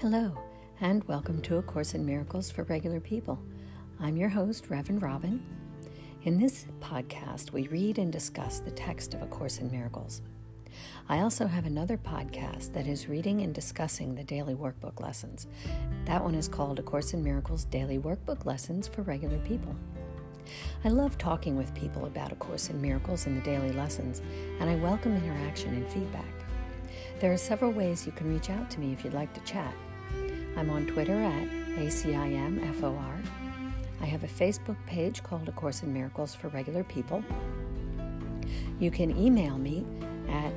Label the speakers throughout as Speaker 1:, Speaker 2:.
Speaker 1: Hello, and welcome to A Course in Miracles for Regular People. I'm your host, Reverend Robin. In this podcast, we read and discuss the text of A Course in Miracles. I also have another podcast that is reading and discussing the daily workbook lessons. That one is called A Course in Miracles Daily Workbook Lessons for Regular People. I love talking with people about A Course in Miracles and the daily lessons, and I welcome interaction and feedback. There are several ways you can reach out to me if you'd like to chat. I'm on Twitter at ACIMFOR. I have a Facebook page called A Course in Miracles for Regular People. You can email me at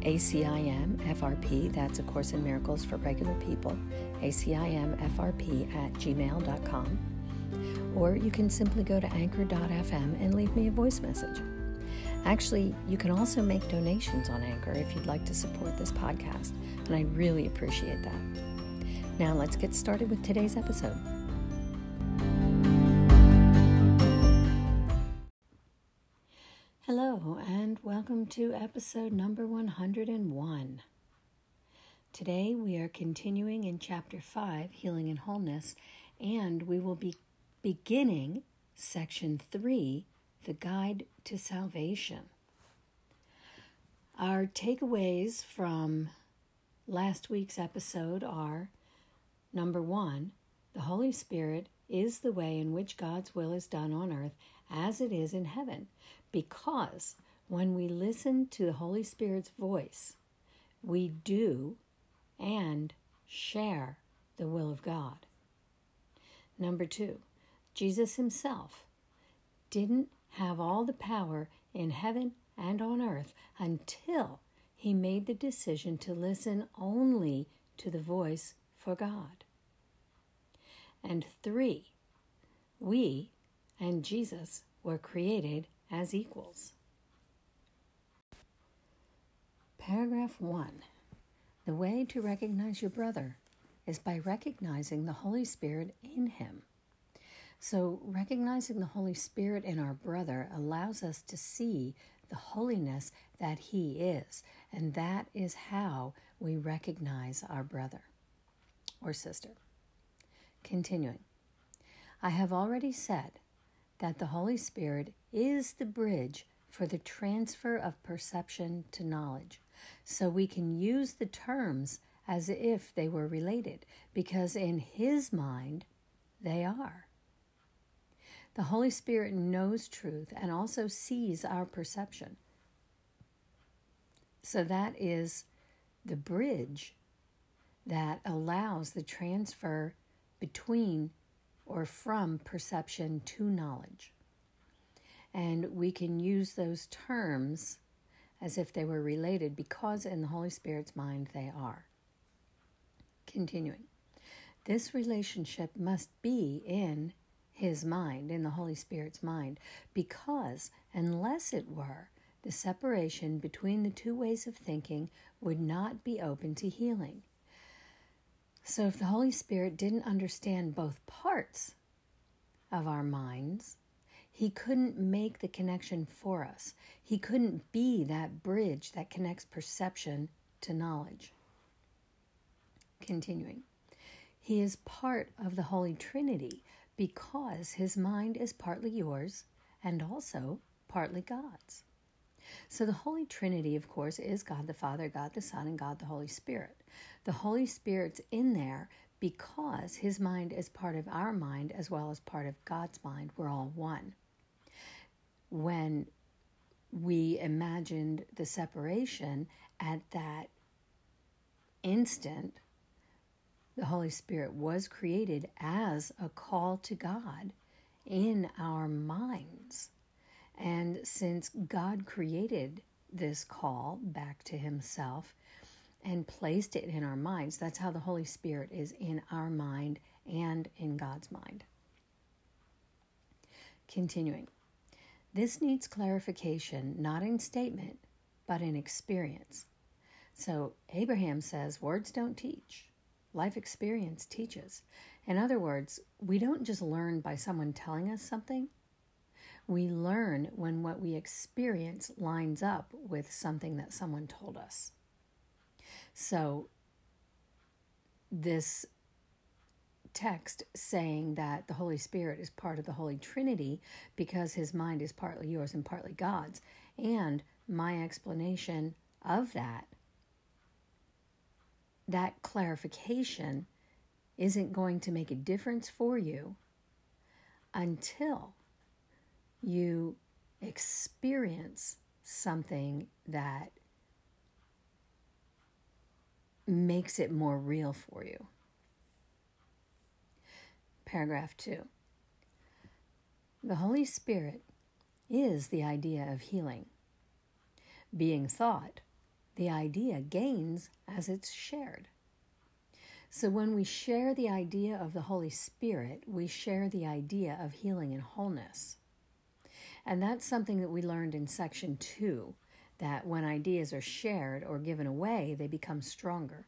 Speaker 1: ACIMFRP, that's A Course in Miracles for Regular People, ACIMFRP at gmail.com. Or you can simply go to anchor.fm and leave me a voice message. Actually, you can also make donations on Anchor if you'd like to support this podcast, and I really appreciate that. Now, let's get started with today's episode. Hello, and welcome to episode number 101. Today, we are continuing in chapter 5, Healing and Wholeness, and we will be beginning section 3, The Guide to Salvation. Our takeaways from last week's episode are Number one, the Holy Spirit is the way in which God's will is done on earth as it is in heaven, because when we listen to the Holy Spirit's voice, we do and share the will of God. Number two, Jesus himself didn't have all the power in heaven and on earth until he made the decision to listen only to the voice for God. And three, we and Jesus were created as equals. Paragraph 1 The way to recognize your brother is by recognizing the Holy Spirit in him. So, recognizing the Holy Spirit in our brother allows us to see the holiness that he is, and that is how we recognize our brother or sister. Continuing, I have already said that the Holy Spirit is the bridge for the transfer of perception to knowledge. So we can use the terms as if they were related, because in His mind, they are. The Holy Spirit knows truth and also sees our perception. So that is the bridge that allows the transfer between or from perception to knowledge. And we can use those terms as if they were related because in the Holy Spirit's mind they are. Continuing. This relationship must be in his mind, in the Holy Spirit's mind, because unless it were, the separation between the two ways of thinking would not be open to healing. So, if the Holy Spirit didn't understand both parts of our minds, He couldn't make the connection for us. He couldn't be that bridge that connects perception to knowledge. Continuing, He is part of the Holy Trinity because His mind is partly yours and also partly God's. So, the Holy Trinity, of course, is God the Father, God the Son, and God the Holy Spirit. The Holy Spirit's in there because his mind is part of our mind as well as part of God's mind. We're all one. When we imagined the separation at that instant, the Holy Spirit was created as a call to God in our minds. And since God created this call back to Himself, and placed it in our minds. That's how the Holy Spirit is in our mind and in God's mind. Continuing. This needs clarification not in statement, but in experience. So Abraham says, Words don't teach, life experience teaches. In other words, we don't just learn by someone telling us something. We learn when what we experience lines up with something that someone told us. So this text saying that the Holy Spirit is part of the Holy Trinity because his mind is partly yours and partly God's. And my explanation of that, that clarification isn't going to make a difference for you until you experience something that makes it more real for you. Paragraph 2. The Holy Spirit is the idea of healing. Being thought, the idea gains as it's shared. So when we share the idea of the Holy Spirit, we share the idea of healing and wholeness. And that's something that we learned in section two that when ideas are shared or given away, they become stronger.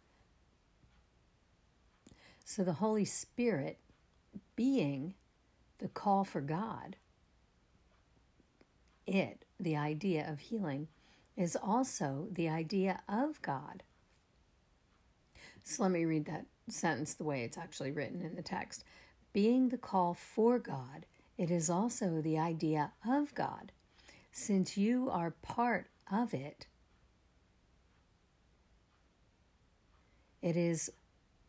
Speaker 1: So the Holy Spirit being the call for God, it, the idea of healing, is also the idea of God. So let me read that sentence the way it's actually written in the text. Being the call for God, it is also the idea of God. Since you are part of it, it is,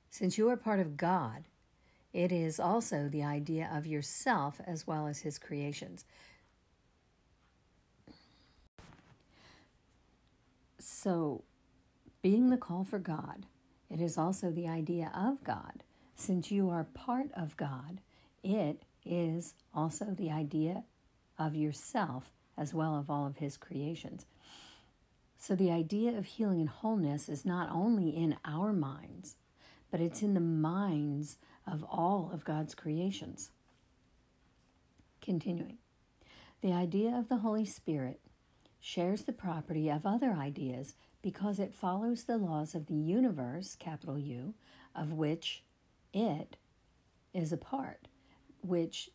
Speaker 1: since you are part of God, it is also the idea of yourself as well as His creations. So, being the call for God, it is also the idea of God. Since you are part of God, it is also the idea of yourself as well of all of His creations. So the idea of healing and wholeness is not only in our minds, but it's in the minds of all of God's creations. Continuing, the idea of the Holy Spirit shares the property of other ideas because it follows the laws of the universe, capital U, of which it is a part, which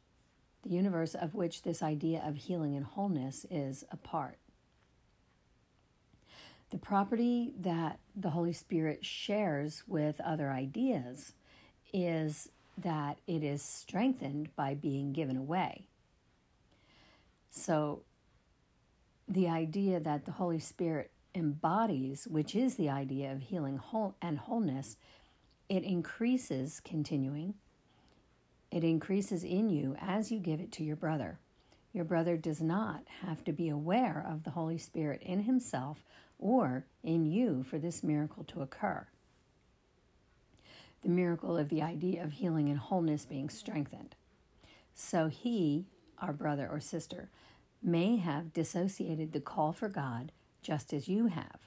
Speaker 1: the universe of which this idea of healing and wholeness is a part. The property that the Holy Spirit shares with other ideas is that it is strengthened by being given away. So, the idea that the Holy Spirit embodies, which is the idea of healing whole and wholeness, it increases, continuing, it increases in you as you give it to your brother. Your brother does not have to be aware of the Holy Spirit in himself or in you for this miracle to occur. The miracle of the idea of healing and wholeness being strengthened. So he, our brother or sister, may have dissociated the call for God just as you have.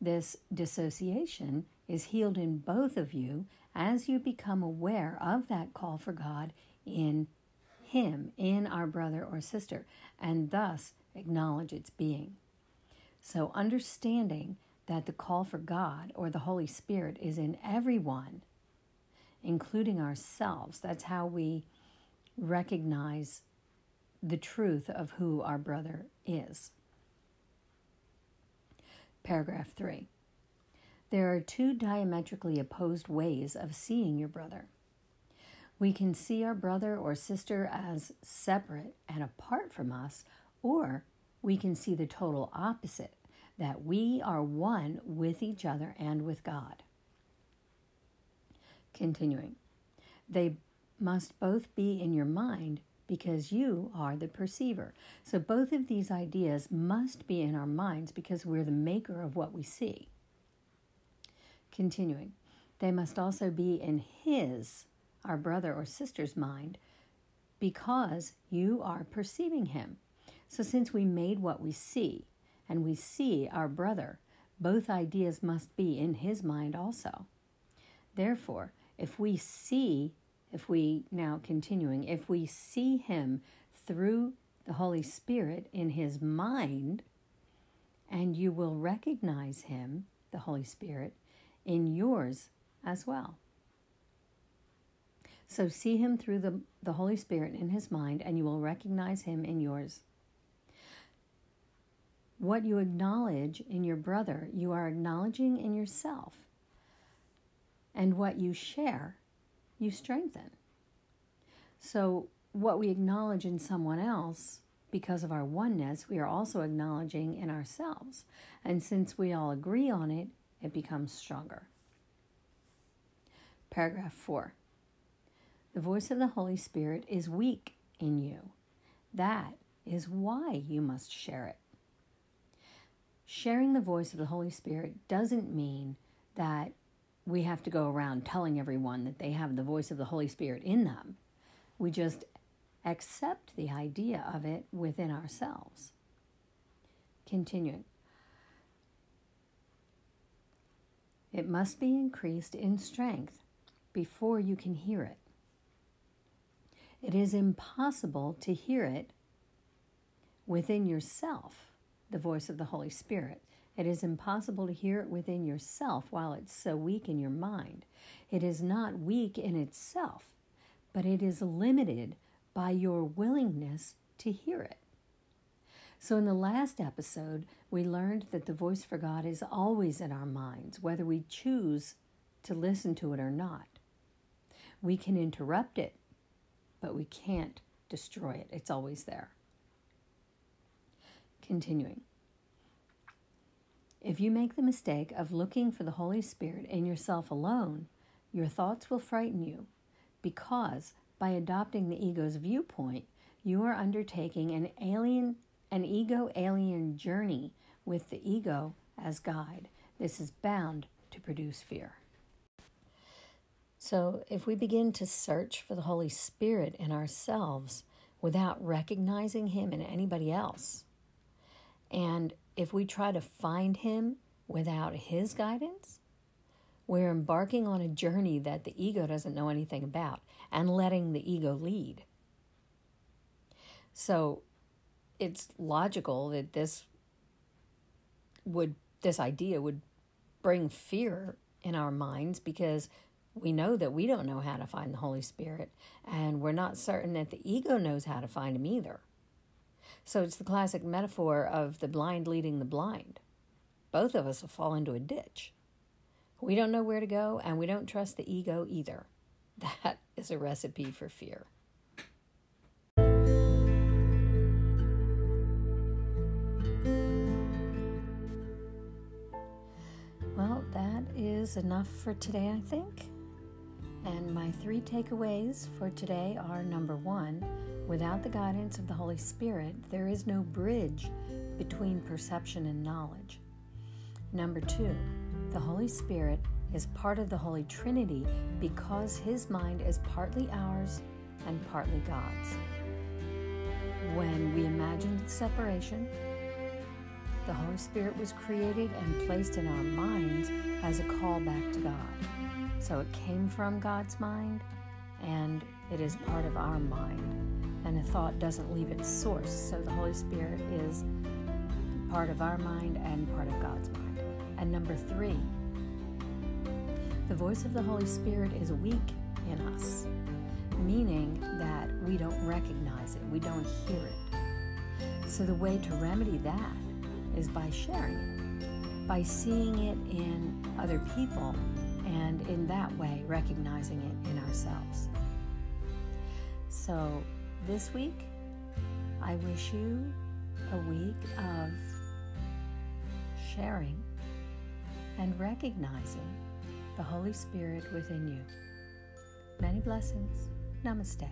Speaker 1: This dissociation is healed in both of you as you become aware of that call for God in Him, in our brother or sister, and thus acknowledge its being. So, understanding that the call for God or the Holy Spirit is in everyone, including ourselves, that's how we recognize the truth of who our brother is. Paragraph 3. There are two diametrically opposed ways of seeing your brother. We can see our brother or sister as separate and apart from us, or we can see the total opposite that we are one with each other and with God. Continuing, they must both be in your mind because you are the perceiver. So both of these ideas must be in our minds because we're the maker of what we see. Continuing, they must also be in his, our brother or sister's mind, because you are perceiving him. So since we made what we see, and we see our brother, both ideas must be in his mind also. Therefore, if we see if we now continuing, if we see him through the Holy Spirit in his mind, and you will recognize him, the Holy Spirit, in yours as well. So see him through the, the Holy Spirit in his mind, and you will recognize him in yours. What you acknowledge in your brother, you are acknowledging in yourself. And what you share, you strengthen. So, what we acknowledge in someone else, because of our oneness, we are also acknowledging in ourselves. And since we all agree on it, it becomes stronger. Paragraph 4 The voice of the Holy Spirit is weak in you. That is why you must share it. Sharing the voice of the Holy Spirit doesn't mean that we have to go around telling everyone that they have the voice of the Holy Spirit in them. We just accept the idea of it within ourselves. Continuing. It must be increased in strength before you can hear it. It is impossible to hear it within yourself, the voice of the Holy Spirit. It is impossible to hear it within yourself while it's so weak in your mind. It is not weak in itself, but it is limited by your willingness to hear it. So, in the last episode, we learned that the voice for God is always in our minds, whether we choose to listen to it or not. We can interrupt it, but we can't destroy it, it's always there. Continuing. If you make the mistake of looking for the Holy Spirit in yourself alone, your thoughts will frighten you because by adopting the ego's viewpoint, you are undertaking an alien an ego alien journey with the ego as guide. This is bound to produce fear. So, if we begin to search for the Holy Spirit in ourselves without recognizing Him in anybody else, and if we try to find Him without His guidance, we're embarking on a journey that the ego doesn't know anything about and letting the ego lead. So it's logical that this would this idea would bring fear in our minds because we know that we don't know how to find the Holy Spirit and we're not certain that the ego knows how to find him either. So it's the classic metaphor of the blind leading the blind. Both of us will fall into a ditch. We don't know where to go, and we don't trust the ego either. That is a recipe for fear. Is enough for today, I think. And my three takeaways for today are number one, without the guidance of the Holy Spirit, there is no bridge between perception and knowledge. Number two, the Holy Spirit is part of the Holy Trinity because his mind is partly ours and partly God's. When we imagined separation, the Holy Spirit was created and placed in our minds as a callback to God. So it came from God's mind and it is part of our mind. And a thought doesn't leave its source. So the Holy Spirit is part of our mind and part of God's mind. And number three, the voice of the Holy Spirit is weak in us, meaning that we don't recognize it, we don't hear it. So the way to remedy that is by sharing it, by seeing it in other people and in that way recognizing it in ourselves. So, this week, I wish you a week of sharing and recognizing the Holy Spirit within you. Many blessings. Namaste.